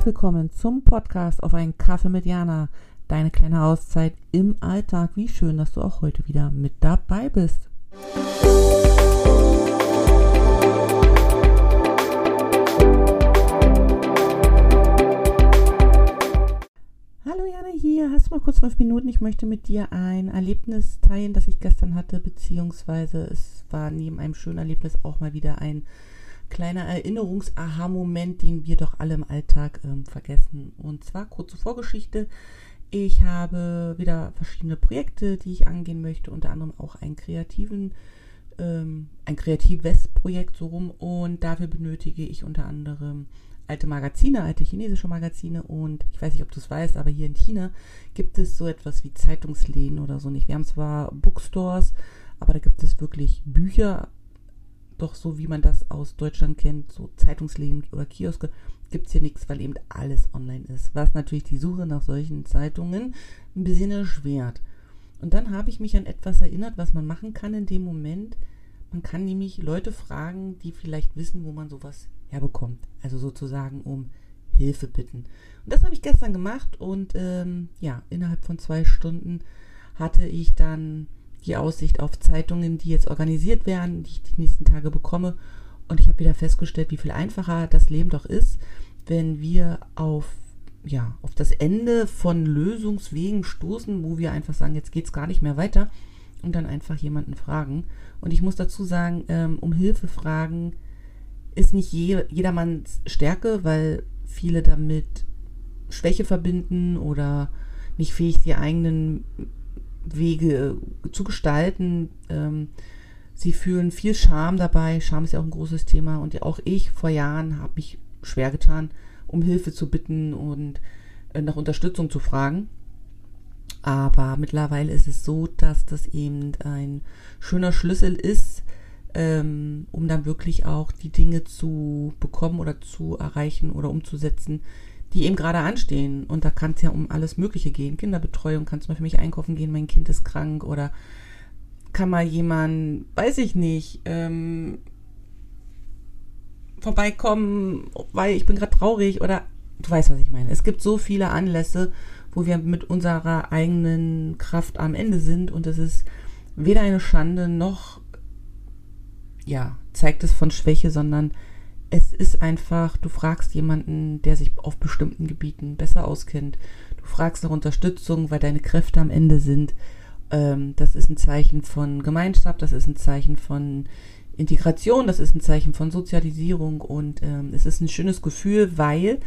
Herzlich willkommen zum Podcast auf einen Kaffee mit Jana. Deine kleine Auszeit im Alltag. Wie schön, dass du auch heute wieder mit dabei bist. Hallo Jana hier, hast du mal kurz fünf Minuten? Ich möchte mit dir ein Erlebnis teilen, das ich gestern hatte, beziehungsweise es war neben einem schönen Erlebnis auch mal wieder ein kleiner Erinnerungs-Aha-Moment, den wir doch alle im Alltag ähm, vergessen. Und zwar kurze Vorgeschichte. Ich habe wieder verschiedene Projekte, die ich angehen möchte, unter anderem auch einen kreativen, ähm, ein kreatives Projekt so rum. Und dafür benötige ich unter anderem alte Magazine, alte chinesische Magazine. Und ich weiß nicht, ob du es weißt, aber hier in China gibt es so etwas wie Zeitungsläden oder so nicht. Wir haben zwar Bookstores, aber da gibt es wirklich Bücher doch so wie man das aus Deutschland kennt, so Zeitungsläden oder Kioske, gibt es hier nichts, weil eben alles online ist. Was natürlich die Suche nach solchen Zeitungen ein bisschen erschwert. Und dann habe ich mich an etwas erinnert, was man machen kann in dem Moment. Man kann nämlich Leute fragen, die vielleicht wissen, wo man sowas herbekommt. Also sozusagen um Hilfe bitten. Und das habe ich gestern gemacht und ähm, ja, innerhalb von zwei Stunden hatte ich dann die Aussicht auf Zeitungen, die jetzt organisiert werden, die ich die nächsten Tage bekomme. Und ich habe wieder festgestellt, wie viel einfacher das Leben doch ist, wenn wir auf, ja, auf das Ende von Lösungswegen stoßen, wo wir einfach sagen, jetzt geht es gar nicht mehr weiter und dann einfach jemanden fragen. Und ich muss dazu sagen, ähm, um Hilfe fragen ist nicht je, jedermanns Stärke, weil viele damit Schwäche verbinden oder nicht fähig, die eigenen Wege zu gestalten. Ähm, sie fühlen viel Scham dabei. Scham ist ja auch ein großes Thema. Und auch ich vor Jahren habe mich schwer getan, um Hilfe zu bitten und äh, nach Unterstützung zu fragen. Aber mittlerweile ist es so, dass das eben ein schöner Schlüssel ist, ähm, um dann wirklich auch die Dinge zu bekommen oder zu erreichen oder umzusetzen, die eben gerade anstehen. Und da kann es ja um alles Mögliche gehen. Kinderbetreuung, kann zum Beispiel mich einkaufen gehen, mein Kind ist krank oder kann mal jemand, weiß ich nicht, ähm, vorbeikommen, weil ich bin gerade traurig oder du weißt, was ich meine. Es gibt so viele Anlässe, wo wir mit unserer eigenen Kraft am Ende sind und es ist weder eine Schande noch, ja, zeigt es von Schwäche, sondern es ist einfach, du fragst jemanden, der sich auf bestimmten Gebieten besser auskennt. Du fragst nach Unterstützung, weil deine Kräfte am Ende sind. Ähm, das ist ein Zeichen von Gemeinschaft, das ist ein Zeichen von Integration, das ist ein Zeichen von Sozialisierung und ähm, es ist ein schönes Gefühl, weil,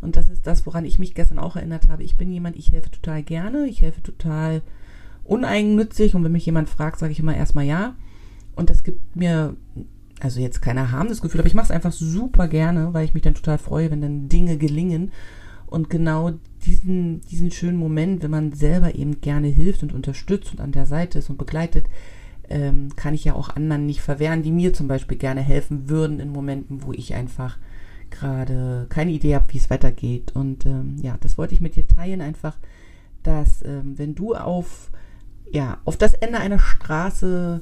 und das ist das, woran ich mich gestern auch erinnert habe, ich bin jemand, ich helfe total gerne, ich helfe total uneigennützig und wenn mich jemand fragt, sage ich immer erstmal ja. Und das gibt mir also jetzt kein erhabendes Gefühl, aber ich mache es einfach super gerne, weil ich mich dann total freue, wenn dann Dinge gelingen. Und genau diesen, diesen schönen Moment, wenn man selber eben gerne hilft und unterstützt und an der Seite ist und begleitet, ähm, kann ich ja auch anderen nicht verwehren, die mir zum Beispiel gerne helfen würden in Momenten, wo ich einfach gerade keine Idee habe, wie es weitergeht. Und ähm, ja, das wollte ich mit dir teilen, einfach, dass ähm, wenn du auf, ja, auf das Ende einer Straße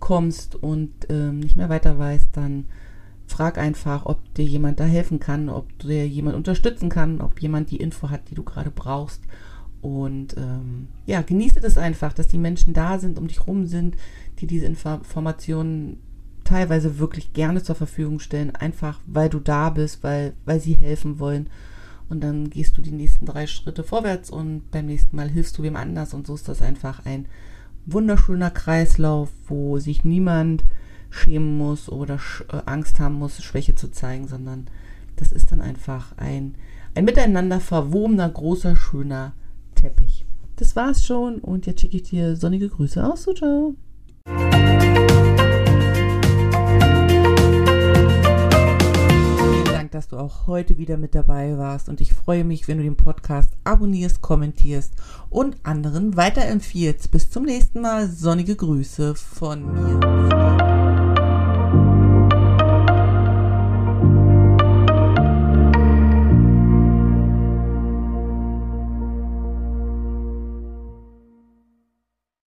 kommst und ähm, nicht mehr weiter weißt, dann frag einfach, ob dir jemand da helfen kann, ob dir jemand unterstützen kann, ob jemand die Info hat, die du gerade brauchst. Und ähm, ja, genieße das einfach, dass die Menschen da sind, um dich rum sind, die diese Informationen teilweise wirklich gerne zur Verfügung stellen, einfach weil du da bist, weil, weil sie helfen wollen. Und dann gehst du die nächsten drei Schritte vorwärts und beim nächsten Mal hilfst du wem anders und so ist das einfach ein wunderschöner Kreislauf, wo sich niemand schämen muss oder äh, Angst haben muss, Schwäche zu zeigen, sondern das ist dann einfach ein, ein miteinander verwobener, großer, schöner Teppich. Das war's schon und jetzt schicke ich dir sonnige Grüße aus. So, ciao. Auch heute wieder mit dabei warst und ich freue mich, wenn du den Podcast abonnierst, kommentierst und anderen weiterempfiehlst. Bis zum nächsten Mal. Sonnige Grüße von mir.